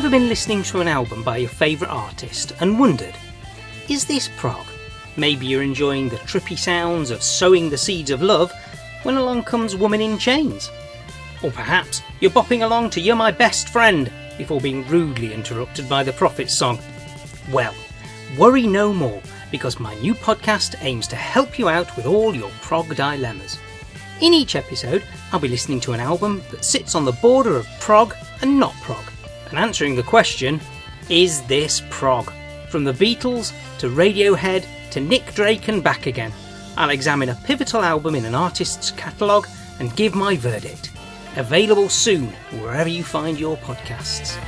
ever been listening to an album by your favourite artist and wondered, is this prog? Maybe you're enjoying the trippy sounds of sowing the seeds of love when along comes Woman in Chains. Or perhaps you're bopping along to You're My Best Friend before being rudely interrupted by the Prophet's song. Well, worry no more because my new podcast aims to help you out with all your prog dilemmas. In each episode, I'll be listening to an album that sits on the border of prog and not prog, and answering the question Is this prog? From the Beatles to Radiohead to Nick Drake and back again. I'll examine a pivotal album in an artist's catalogue and give my verdict. Available soon wherever you find your podcasts.